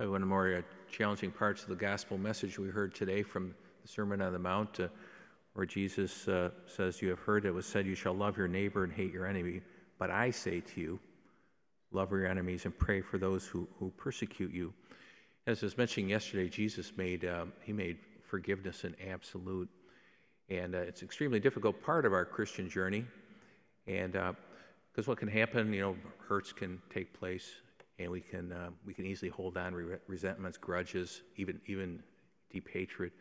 One of the more uh, challenging parts of the gospel message we heard today from the Sermon on the Mount, uh, where Jesus uh, says, You have heard it was said, You shall love your neighbor and hate your enemy. But I say to you, love your enemies and pray for those who, who persecute you. As I was mentioning yesterday, Jesus made, um, he made forgiveness an absolute. And uh, it's an extremely difficult part of our Christian journey. And because uh, what can happen, you know, hurts can take place, and we can, uh, we can easily hold on re- resentments, grudges, even, even deep hatred.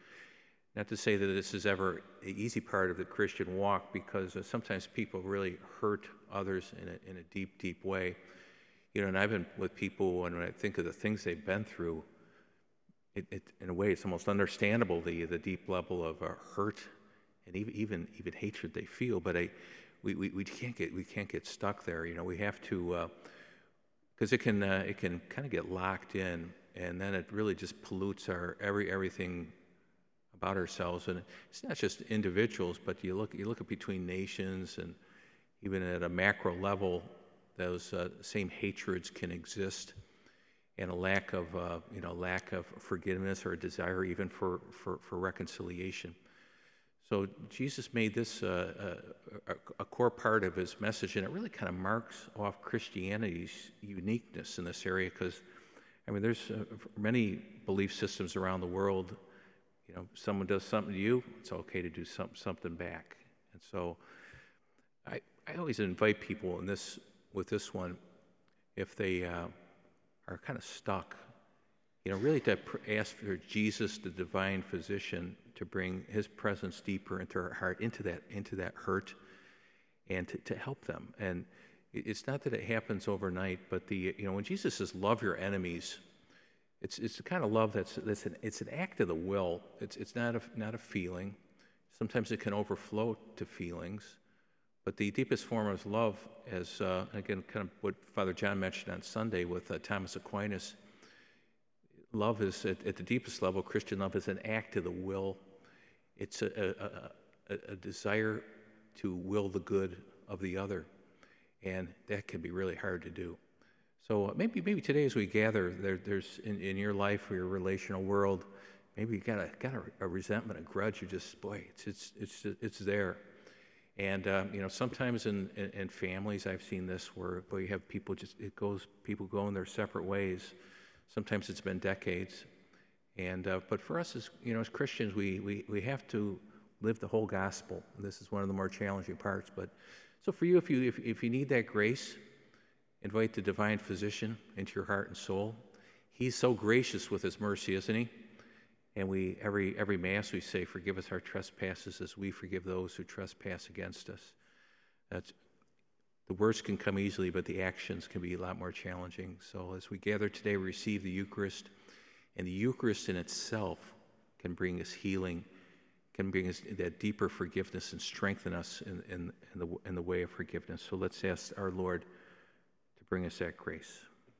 Not to say that this is ever the easy part of the Christian walk, because uh, sometimes people really hurt others in a, in a deep, deep way. You know, and I've been with people, and when I think of the things they've been through, it, it, in a way, it's almost understandable the, the deep level of uh, hurt and even, even, even hatred they feel. But I, we, we, we, can't get, we can't get stuck there. You know, we have to, because it, can, uh, it can kind of get locked in, and then it really just pollutes our every, everything about ourselves. And it's not just individuals, but you look, you look at between nations and even at a macro level, those uh, same hatreds can exist and a lack of, uh, you know, lack of forgiveness or a desire even for, for, for reconciliation. So Jesus made this uh, a, a, core part of his message, and it really kind of marks off Christianity's uniqueness in this area because, I mean, there's uh, many belief systems around the world you know, someone does something to you, it's okay to do some, something back. And so I, I always invite people in this, with this one, if they uh, are kind of stuck, you know, really to ask for Jesus, the divine physician, to bring his presence deeper into our heart, into that, into that hurt, and to, to help them. And it's not that it happens overnight, but the, you know, when Jesus says, love your enemies, it's, it's the kind of love that's, that's an, it's an act of the will. It's, it's not, a, not a feeling. Sometimes it can overflow to feelings. But the deepest form of love, as uh, again, kind of what Father John mentioned on Sunday with uh, Thomas Aquinas, love is at, at, the deepest level, Christian love is an act of the will. It's a, a, a, a desire to will the good of the other. And that can be really hard to do. So uh, maybe maybe today as we gather, there, there's in, in your life or your relational world, maybe you got a got a, a resentment, a grudge. You just boy, it's it's it's it's there. And um, you know, sometimes in, in, in, families, I've seen this where, where you have people just it goes people go in their separate ways. Sometimes it's been decades. And uh, but for us as you know as Christians, we, we we have to live the whole gospel. And this is one of the more challenging parts. But so for you, if you if, if you need that grace, Invite the divine physician into your heart and soul. He's so gracious with his mercy, isn't he? And we every every mass we say, "Forgive us our trespasses, as we forgive those who trespass against us." That's the words can come easily, but the actions can be a lot more challenging. So as we gather today, we receive the Eucharist, and the Eucharist in itself can bring us healing, can bring us that deeper forgiveness and strengthen us in, in, in the, in the way of forgiveness. So let's ask our Lord to bring us that grace.